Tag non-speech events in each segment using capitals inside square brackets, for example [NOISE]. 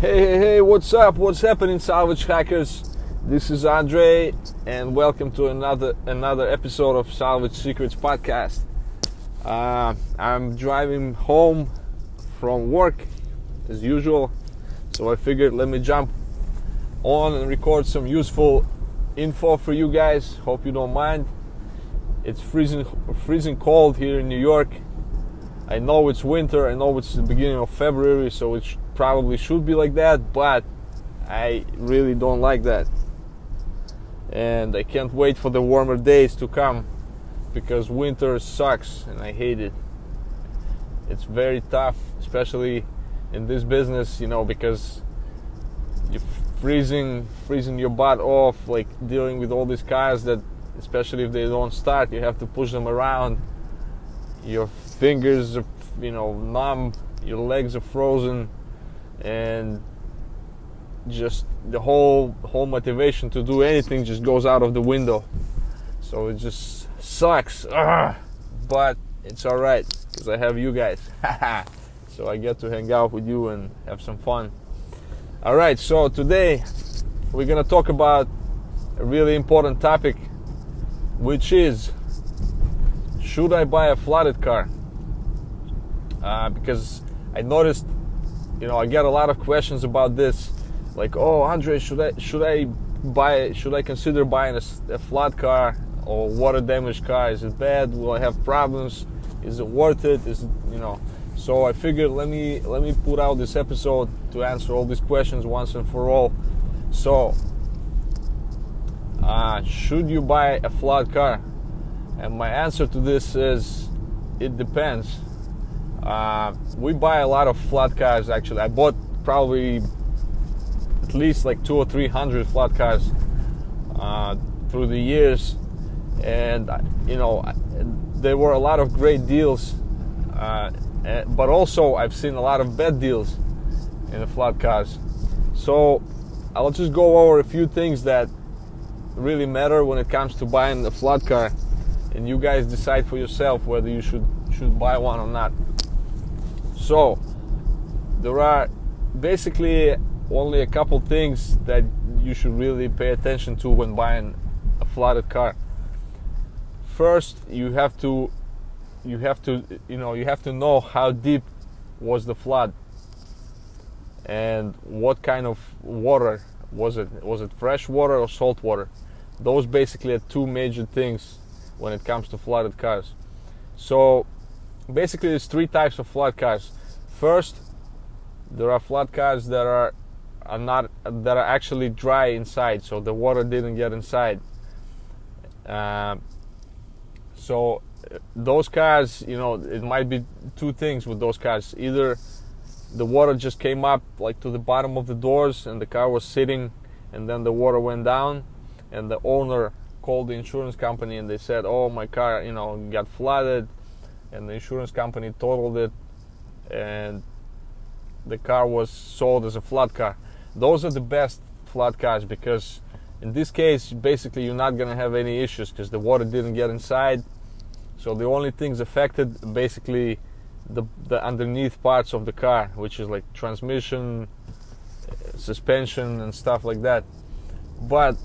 Hey, hey, hey, what's up? What's happening, salvage hackers? This is Andre, and welcome to another another episode of Salvage Secrets podcast. Uh, I'm driving home from work as usual, so I figured let me jump on and record some useful info for you guys. Hope you don't mind. It's freezing freezing cold here in New York. I know it's winter. I know it's the beginning of February, so it sh- probably should be like that. But I really don't like that, and I can't wait for the warmer days to come because winter sucks and I hate it. It's very tough, especially in this business, you know, because you're freezing, freezing your butt off, like dealing with all these cars that, especially if they don't start, you have to push them around. Your fingers are, you know, numb. Your legs are frozen, and just the whole whole motivation to do anything just goes out of the window. So it just sucks. Ugh. But it's all right because I have you guys. [LAUGHS] so I get to hang out with you and have some fun. All right, so today we're gonna talk about a really important topic, which is should I buy a flooded car? Uh, because I noticed, you know, I get a lot of questions about this, like, oh, Andre, should I should I buy should I consider buying a, a flood car or water damaged car? Is it bad? Will I have problems? Is it worth it? Is it, you know? So I figured let me let me put out this episode to answer all these questions once and for all. So, uh, should you buy a flood car? And my answer to this is it depends. Uh, we buy a lot of flat cars actually. I bought probably at least like two or three hundred flat cars uh, through the years, and you know there were a lot of great deals, uh, but also I've seen a lot of bad deals in the flat cars. So I'll just go over a few things that really matter when it comes to buying a flat car, and you guys decide for yourself whether you should should buy one or not. So there are basically only a couple things that you should really pay attention to when buying a flooded car. First, you have to you have to you know you have to know how deep was the flood and what kind of water was it. Was it fresh water or salt water? Those basically are two major things when it comes to flooded cars. So basically there's three types of flood cars. First there are flood cars that are are not that are actually dry inside so the water didn't get inside. Uh, so those cars you know it might be two things with those cars. Either the water just came up like to the bottom of the doors and the car was sitting and then the water went down and the owner called the insurance company and they said oh my car you know got flooded and the insurance company totaled it and the car was sold as a flood car. Those are the best flood cars because in this case basically you're not going to have any issues because the water didn't get inside. So the only things affected basically the, the underneath parts of the car which is like transmission suspension and stuff like that. But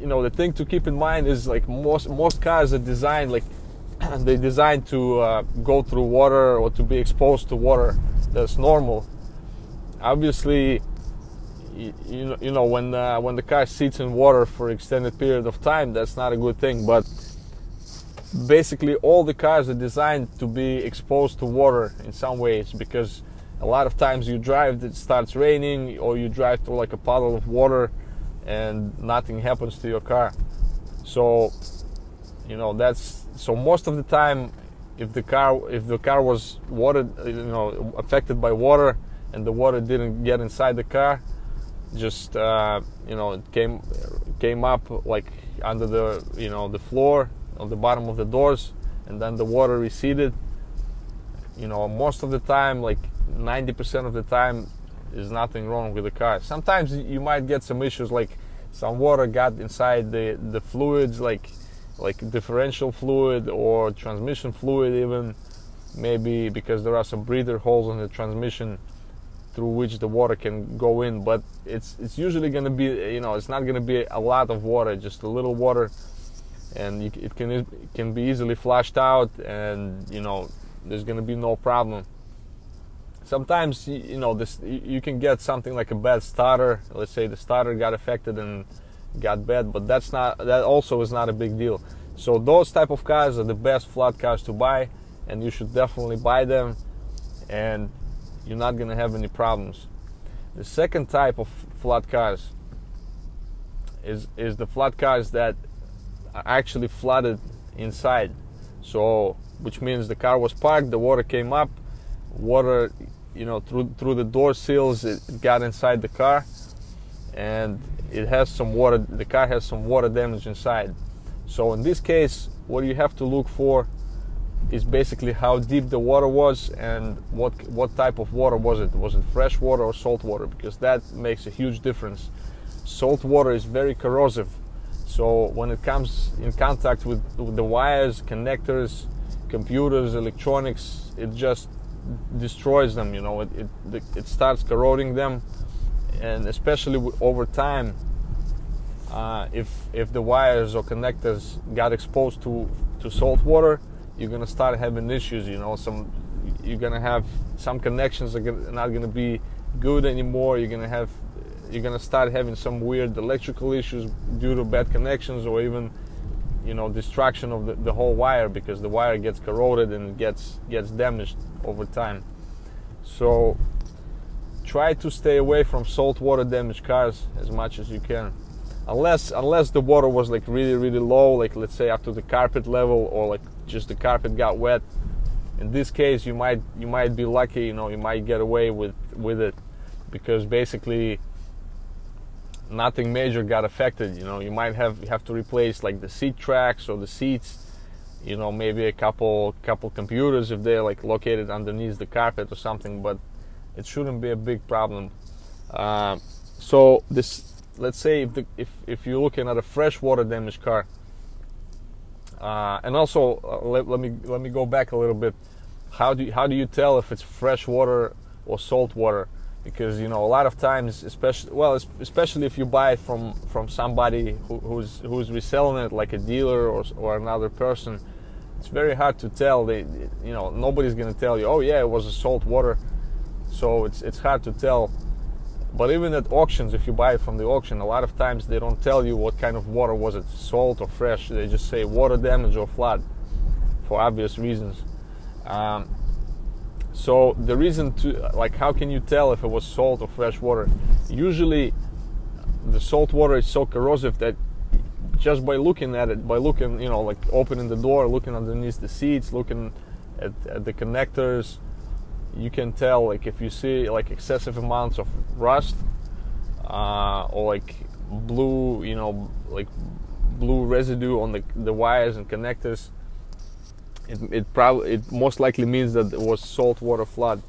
you know the thing to keep in mind is like most most cars are designed like [CLEARS THROAT] they designed to uh, go through water or to be exposed to water that's normal. Obviously you, you know when uh, when the car sits in water for extended period of time that's not a good thing but basically all the cars are designed to be exposed to water in some ways because a lot of times you drive it starts raining or you drive through like a puddle of water and nothing happens to your car. So you know that's so most of the time if the car if the car was water you know affected by water and the water didn't get inside the car just uh, you know it came came up like under the you know the floor on the bottom of the doors and then the water receded. You know most of the time like 90% of the time is nothing wrong with the car. Sometimes you might get some issues like some water got inside the the fluids like like differential fluid or transmission fluid even maybe because there are some breather holes in the transmission through which the water can go in but it's it's usually going to be you know it's not going to be a lot of water just a little water and you, it can it can be easily flushed out and you know there's going to be no problem. Sometimes you know this you can get something like a bad starter. Let's say the starter got affected and got bad but that's not that also is not a big deal. So those type of cars are the best flood cars to buy and you should definitely buy them and you're not to have any problems. The second type of flood cars is is the flood cars that are actually flooded inside. So which means the car was parked the water came up water you know through through the door seals it got inside the car and it has some water the car has some water damage inside. So in this case what you have to look for is basically how deep the water was and what what type of water was it. Was it fresh water or salt water? Because that makes a huge difference. Salt water is very corrosive. So when it comes in contact with, with the wires connectors computers electronics it just destroys them. You know, it it, it starts corroding them, and especially over time, uh, if if the wires or connectors got exposed to to salt water, you're gonna start having issues. You know, some you're gonna have some connections are not gonna be good anymore. You're gonna have you're gonna start having some weird electrical issues due to bad connections or even you know destruction of the, the whole wire because the wire gets corroded and gets gets damaged over time. So try to stay away from saltwater damaged cars as much as you can. Unless unless the water was like really really low, like let's say up to the carpet level or like just the carpet got wet. In this case you might you might be lucky, you know, you might get away with with it because basically nothing major got affected, you know. You might have have to replace like the seat tracks or the seats you know maybe a couple couple computers if they're like located underneath the carpet or something but it shouldn't be a big problem uh, so this let's say if, the, if if you're looking at a freshwater damaged car uh, and also uh, let, let me let me go back a little bit how do you, how do you tell if it's fresh water or salt water because you know a lot of times especially well especially if you buy it from from somebody who, who's who's reselling it like a dealer or, or another person it's very hard to tell. They, you know, nobody's gonna tell you, oh yeah, it was a salt water. So it's it's hard to tell. But even at auctions, if you buy it from the auction, a lot of times they don't tell you what kind of water was it, salt or fresh. They just say water damage or flood, for obvious reasons. Um, so the reason to like, how can you tell if it was salt or fresh water? Usually, the salt water is so corrosive that just by looking at it, by looking, you know, like opening the door, looking underneath the seats, looking at, at the connectors, you can tell like if you see like excessive amounts of rust uh, or like blue, you know, like blue residue on the, the wires and connectors. It, it probably it most likely means that it was saltwater flood.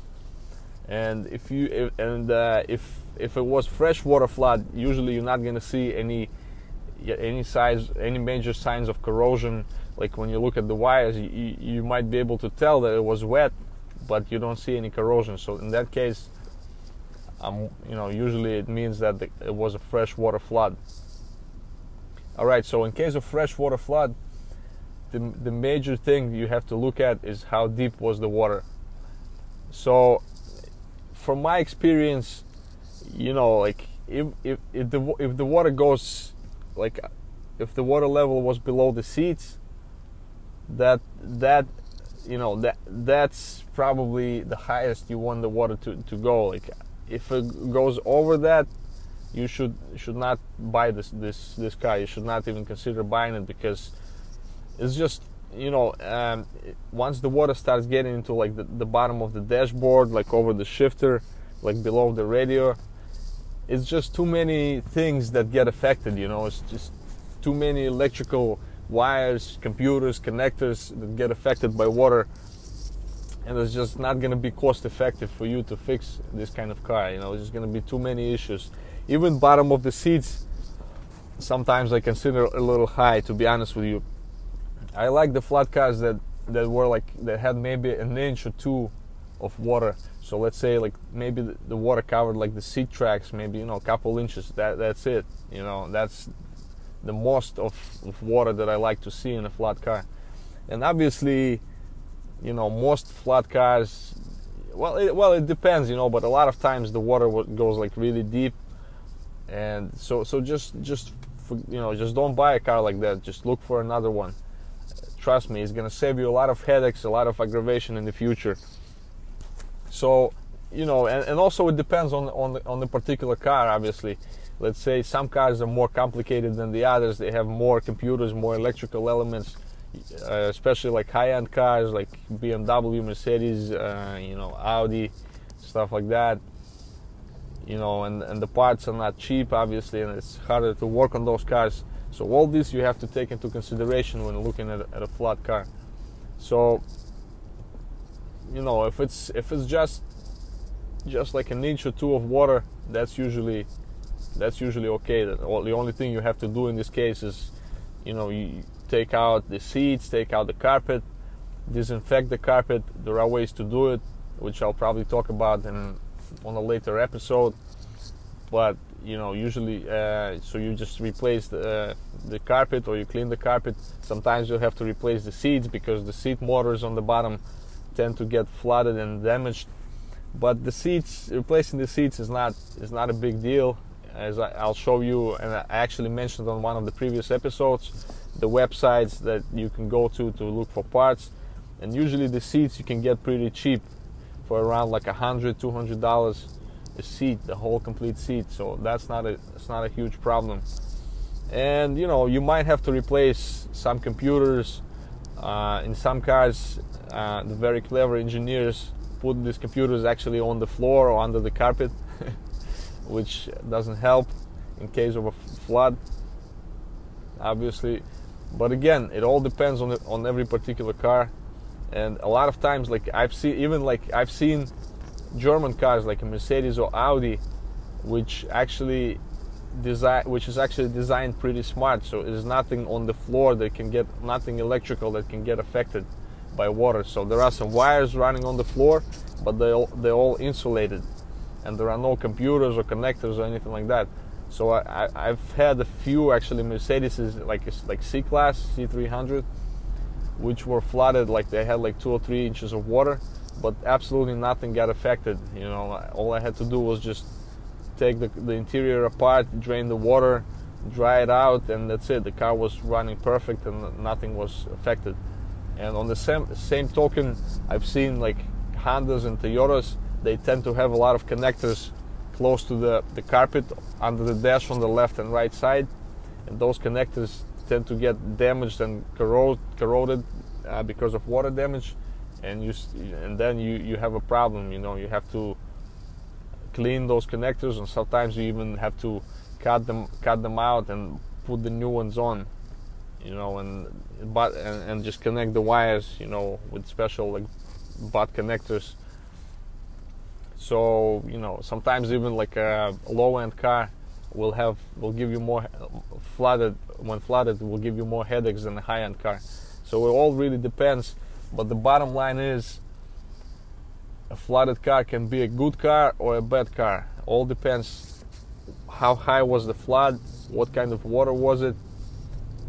And if you if, and uh, if if it was freshwater flood, usually you're not gonna see any any size, any major signs of corrosion. Like when you look at the wires, you, you might be able to tell that it was wet, but you don't see any corrosion. So in that case, um, you know, usually it means that the, it was a freshwater flood. All right. So in case of freshwater flood, the the major thing you have to look at is how deep was the water. So, from my experience, you know, like if if, if the if the water goes like if the water level was below the seats that that you know that that's probably the highest you want the water to, to go. Like if it goes over that you should should not buy this this this car. You should not even consider buying it because it's just you know um, once the water starts getting into like the, the bottom of the dashboard like over the shifter like below the radio it's just too many things that get affected you know? It's just too many electrical wires computers connectors that get affected by water and it's just not going to be cost effective for you to fix this kind of car you know there's going to be too many issues even bottom of the seats sometimes i consider a little high to be honest with you i like the flat cars that that were like that had maybe an inch or two of water. So let's say like maybe the water covered like the seat tracks, maybe you know a couple inches. That that's it. You know that's the most of, of water that I like to see in a flat car. And obviously, you know most flat cars. Well, it, well, it depends, you know, but a lot of times the water goes like really deep, and so so just just you know just don't buy a car like that. Just look for another one. Trust me, it's gonna save you a lot of headaches, a lot of aggravation in the future. So, you know, and, and also it depends on on the, on the particular car. Obviously, let's say some cars are more complicated than the others. They have more computers, more electrical elements, uh, especially like high-end cars like BMW, Mercedes, uh, you know, Audi, stuff like that. You know, and, and the parts are not cheap, obviously, and it's harder to work on those cars. So all this you have to take into consideration when looking at, at a flat car. So you know if it's if it's just just like an inch or two of water that's usually that's usually okay. The only thing you have to do in this case is you know you take out the seats take out the carpet disinfect the carpet. There are ways to do it which i'll probably talk about in on a later episode. But you know usually uh, so you just replace the, uh, the carpet or you clean the carpet. Sometimes you'll have to replace the seats because the seat motors on the bottom tend to get flooded and damaged. But the seats, replacing the seats is not is not a big deal, as I, will show you, and I actually mentioned on one of the previous episodes, the websites that you can go to to look for parts, and usually the seats you can get pretty cheap, for around like a hundred, two hundred dollars a seat, the whole complete seat. So that's not a it's not a huge problem. And you know you might have to replace some computers. Uh, in some cars, uh, the very clever engineers put these computers actually on the floor or under the carpet, which doesn't help in case of a flood, obviously. But again, it all depends on the, on every particular car, and a lot of times, like I've seen, even like I've seen German cars like a Mercedes or Audi, which actually design, which is actually designed pretty smart. So there's nothing on the floor that can get nothing electrical that can get affected by water. So there are some wires running on the floor, but they all, they're all insulated, and there are no computers or connectors or anything like that. So I, I, have had a few actually Mercedes like like C class C300, which were flooded like they had like two or three inches of water, but absolutely nothing got affected. You know, all I had to do was just take the, the interior apart, drain the water, dry it out, and that's it. The car was running perfect and nothing was affected. And on the same same token, I've seen like Hondas and Toyotas. They tend to have a lot of connectors close to the, the carpet under the dash on the left and right side, and those connectors tend to get damaged and corrode, corroded uh, because of water damage, and you and then you you have a problem. You know you have to clean those connectors, and sometimes you even have to cut them cut them out and put the new ones on you know, and but and, and just connect the wires, you know, with special like butt connectors. So you know, sometimes even like a low-end car will have will give you more flooded when flooded will give you more headaches than a high-end car. So it all really depends. But the bottom line is, a flooded car can be a good car or a bad car. All depends how high was the flood, what kind of water was it,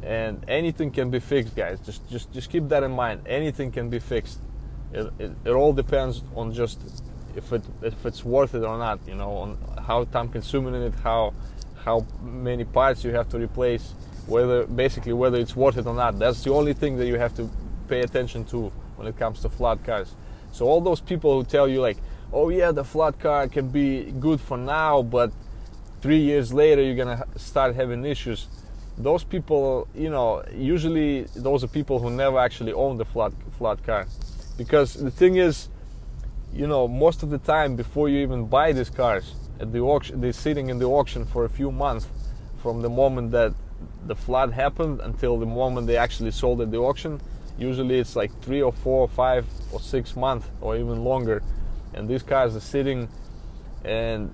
and anything can be fixed guys just just just keep that in mind anything can be fixed it, it, it, all depends on just if it if it's worth it or not you know on how time consuming in it how how many parts you have to replace whether basically whether it's worth it or not. That's the only thing that you have to pay attention to when it comes to flat cars. So all those people who tell you like oh yeah the flat car can be good for now but three years later you're gonna start having issues those people, you know, usually those are people who never actually own the flat flat car, because the thing is, you know, most of the time before you even buy these cars at the auction, they're sitting in the auction for a few months from the moment that the flood happened until the moment they actually sold at the auction. Usually it's like three or four or five or six months or even longer, and these cars are sitting, and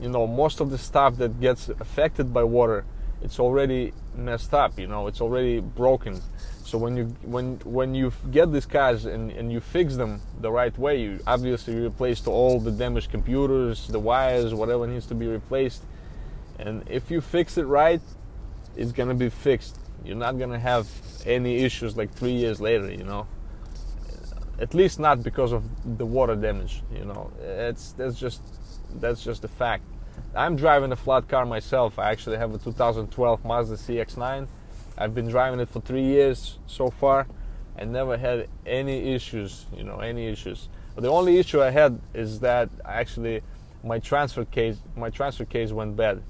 you know most of the stuff that gets affected by water it's already messed up you know it's already broken so when you when when you get these cars and, and you fix them the right way, you obviously replace all the damaged computers, the wires, whatever needs to be replaced. And if you fix it right, it's gonna be fixed. You're not gonna have any issues like three years later, you know. At least not because of the water damage, you know. It's that's just that's just a fact. I'm driving a flat car myself. I actually have a 2012 Mazda CX-9 I've been driving it for three years so far. I never had any issues, you know, any issues. The only issue I had is that actually my transfer case, my transfer case went bad,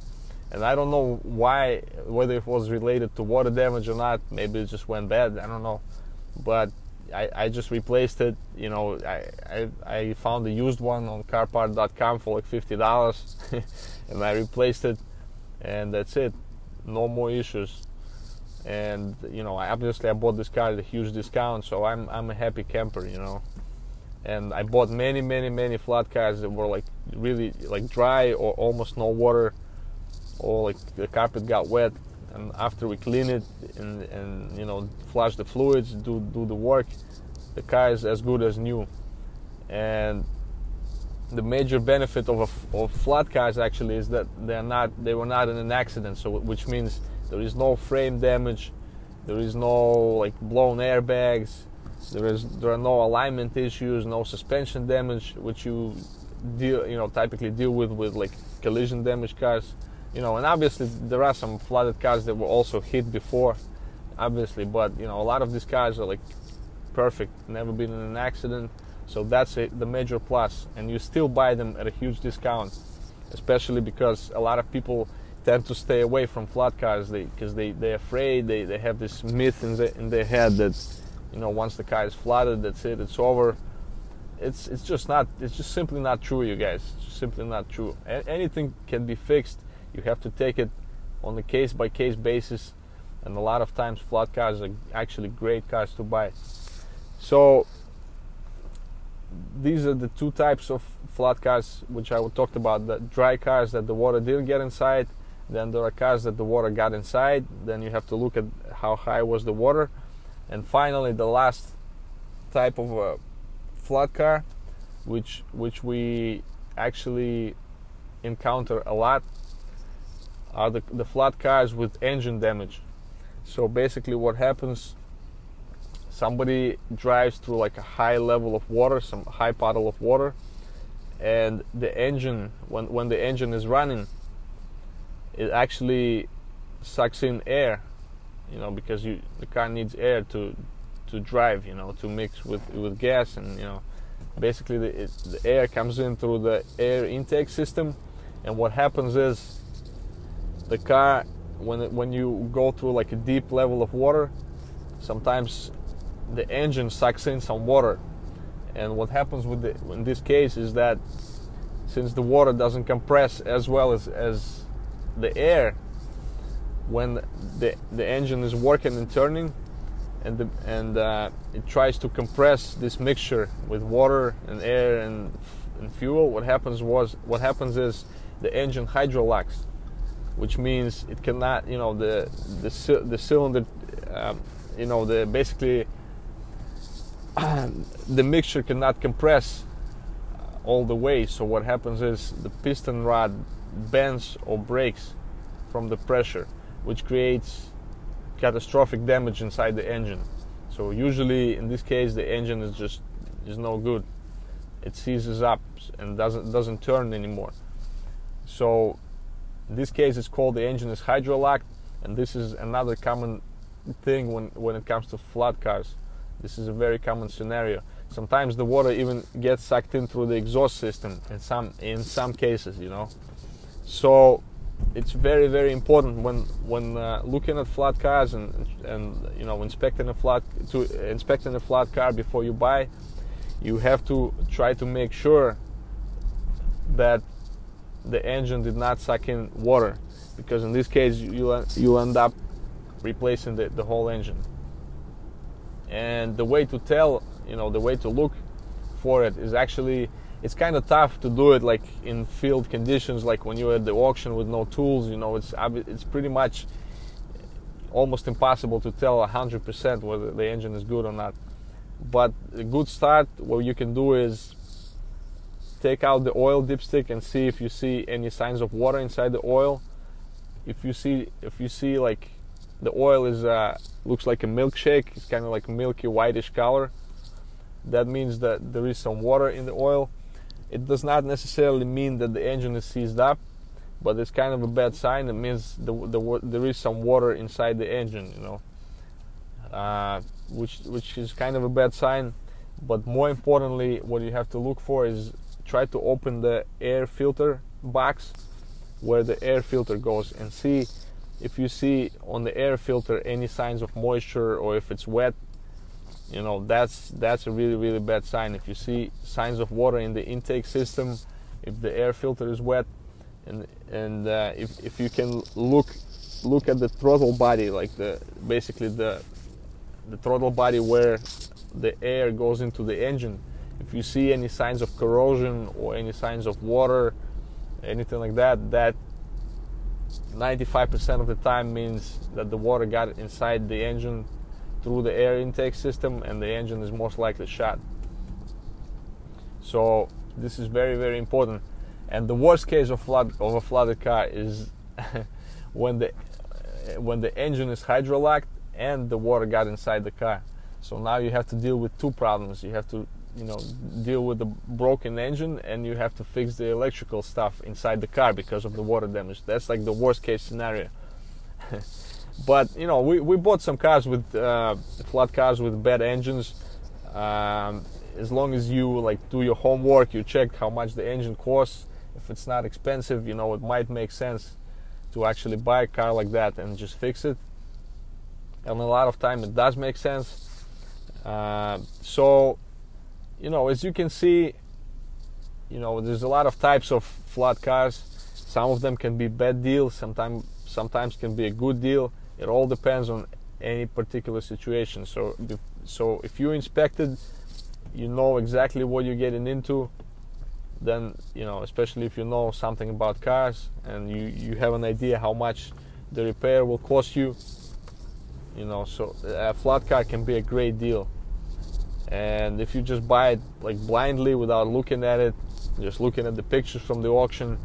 and I don't know why, whether it was related to water damage or not. Maybe it just went bad. I don't know, but I, I just replaced it. You know, I, I, I found a used one on CarPart.com for like fifty dollars, [LAUGHS] and I replaced it, and that's it. No more issues and you know obviously I bought this car at a huge discount so I'm I'm a happy camper you know. And I bought many many many flat cars that were like really like dry or almost no water or like the carpet got wet. And after we clean it and, and you know flush the fluids do do the work the car is as good as new. And the major benefit of a, of flat cars actually is that they're not they were not in an accident so which means there is no frame damage. There is no like blown airbags. There is there are no alignment issues, no suspension damage, which you deal you know typically deal with with like collision damage cars. You know, and obviously there are some flooded cars that were also hit before, obviously, but you know a lot of these cars are like perfect, never been in an accident. So that's a, the major plus, and you still buy them at a huge discount, especially because a lot of people tend to stay away from flat cars. Because they, they, they're afraid. They, they have this myth in, the, in their head that you know once the car is flooded that's it it's over. It's it's just not it's just simply not true you guys. It's simply not true. A- anything can be fixed. You have to take it on a case by case basis. And a lot of times flat cars are actually great cars to buy. So these are the two types of flat cars which I talked about. The dry cars that the water didn't get inside then there are cars that the water got inside. Then you have to look at how high was the water. And finally, the last type of a flat car, which which we actually encounter a lot, are the, the flat cars with engine damage. So basically, what happens? Somebody drives through like a high level of water, some high puddle of water, and the engine, when when the engine is running, it actually sucks in air you know because you the car needs air to to drive you know to mix with with gas and you know basically the, it, the air comes in through the air intake system. And what happens is the car when it, when you go through like a deep level of water sometimes the engine sucks in some water. And what happens with the in this case is that since the water doesn't compress as well as as the air when the the engine is working and turning and the, and uh, it tries to compress this mixture with water and air and, and fuel what happens was what happens is the engine hydrolocks which means it cannot you know the the, the cylinder um, you know the basically [CLEARS THROAT] the mixture cannot compress all the way. So what happens is the piston rod bends or breaks from the pressure, which creates catastrophic damage inside the engine. So usually in this case the engine is just is no good. It seizes up and doesn't doesn't turn anymore. So in this case it's called the engine is hydrolocked and this is another common thing when, when it comes to flat cars. This is a very common scenario. Sometimes the water even gets sucked in through the exhaust system in some in some cases, you know. So it's very very important when when uh, looking at flat cars and and you know inspecting a flat to inspecting a flat car before you buy you have to try to make sure that the engine did not suck in water because in this case you you end up replacing the, the whole engine. And the way to tell you know the way to look for it is actually it's kind of tough to do it like in field conditions like when you're at the auction with no tools you know it's it's pretty much almost impossible to tell 100% whether the engine is good or not. But a good start, what you can do is take out the oil dipstick and see if you see any signs of water inside the oil. If you see if you see like the oil is uh, looks like a milkshake, it's kind of like milky whitish color. That means that there is some water in the oil. It does not necessarily mean that the engine is seized up but it's kind of a bad sign. It means the, the, there is some water inside the engine, you know, uh, which which is kind of a bad sign. But more importantly, what you have to look for is try to open the air filter box where the air filter goes and see if you see on the air filter any signs of moisture or if it's wet you know that's that's a really really bad sign if you see signs of water in the intake system if the air filter is wet and and uh, if if you can look look at the throttle body, like the basically the the throttle body where the air goes into the engine. If you see any signs of corrosion or any signs of water, anything like that, that 95% of the time means that the water got inside the engine through the air intake system and the engine is most likely shot. So this is very very important. And the worst case of flood of a flooded car is [LAUGHS] when the uh, when the engine is hydrolocked and the water got inside the car. So now you have to deal with two problems. You have to you know deal with the broken engine and you have to fix the electrical stuff inside the car because of the water damage. That's like the worst case scenario. [LAUGHS] but you know we, we bought some cars with uh, flat cars with bad engines. Um, as long as you like do your homework, you check how much the engine costs if it's not expensive, you know, it might make sense to actually buy a car like that and just fix it. And a lot of time it does make sense. Uh, so, you know, as you can see, you know, there's a lot of types of flat cars. Some of them can be bad deals. Sometimes, sometimes can be a good deal. It all depends on any particular situation. So, so if you inspected, you know exactly what you're getting into then you know especially if you know something about cars and you you have an idea how much the repair will cost you you know so a flat car can be a great deal and if you just buy it like blindly without looking at it just looking at the pictures from the auction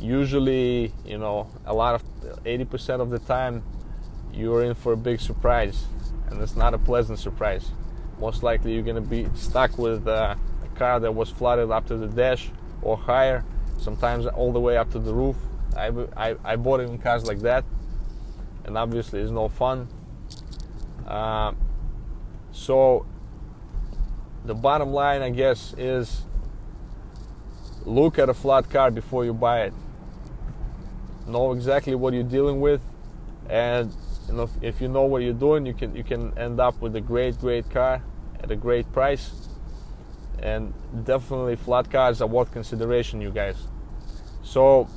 usually you know a lot of 80% of the time you're in for a big surprise and it's not a pleasant surprise most likely you're going to be stuck with uh, car that was flooded up to the dash or higher, sometimes all the way up to the roof. I, I, I bought even cars like that, and obviously it's no fun. Uh, so the bottom line, I guess, is look at a flat car before you buy it. Know exactly what you're dealing with, and you know, if you know what you're doing, you can you can end up with a great, great car at a great price. And definitely flat cars are worth consideration you guys. So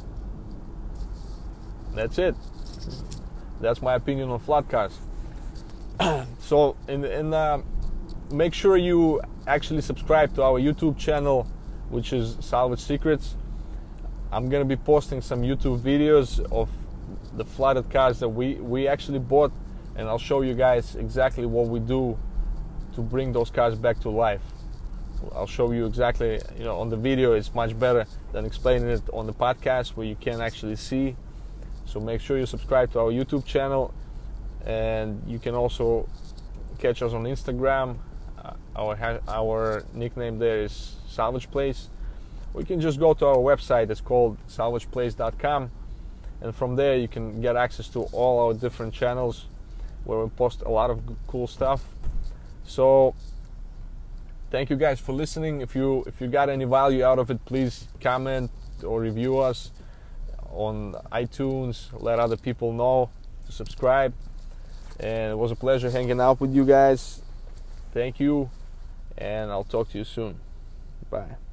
that's it. That's my opinion on flat cars. [CLEARS THROAT] So in, in uh, make sure you actually subscribe to our youtube channel which is salvage secrets i'm gonna be posting some youtube videos of the flooded cars that we we actually bought and i'll show you guys exactly what we do to bring those cars back to life I'll show you exactly, you know, on the video it's much better than explaining it on the podcast where you can actually see. So make sure you subscribe to our YouTube channel and you can also catch us on Instagram. Uh, our our nickname there is Salvage Place. You can just go to our website. It's called salvageplace.com, and from there you can get access to all our different channels where we post a lot of cool stuff. So thank you guys for listening if you if you got any value out of it please comment or review us on itunes let other people know to subscribe and it was a pleasure hanging out with you guys thank you and i'll talk to you soon bye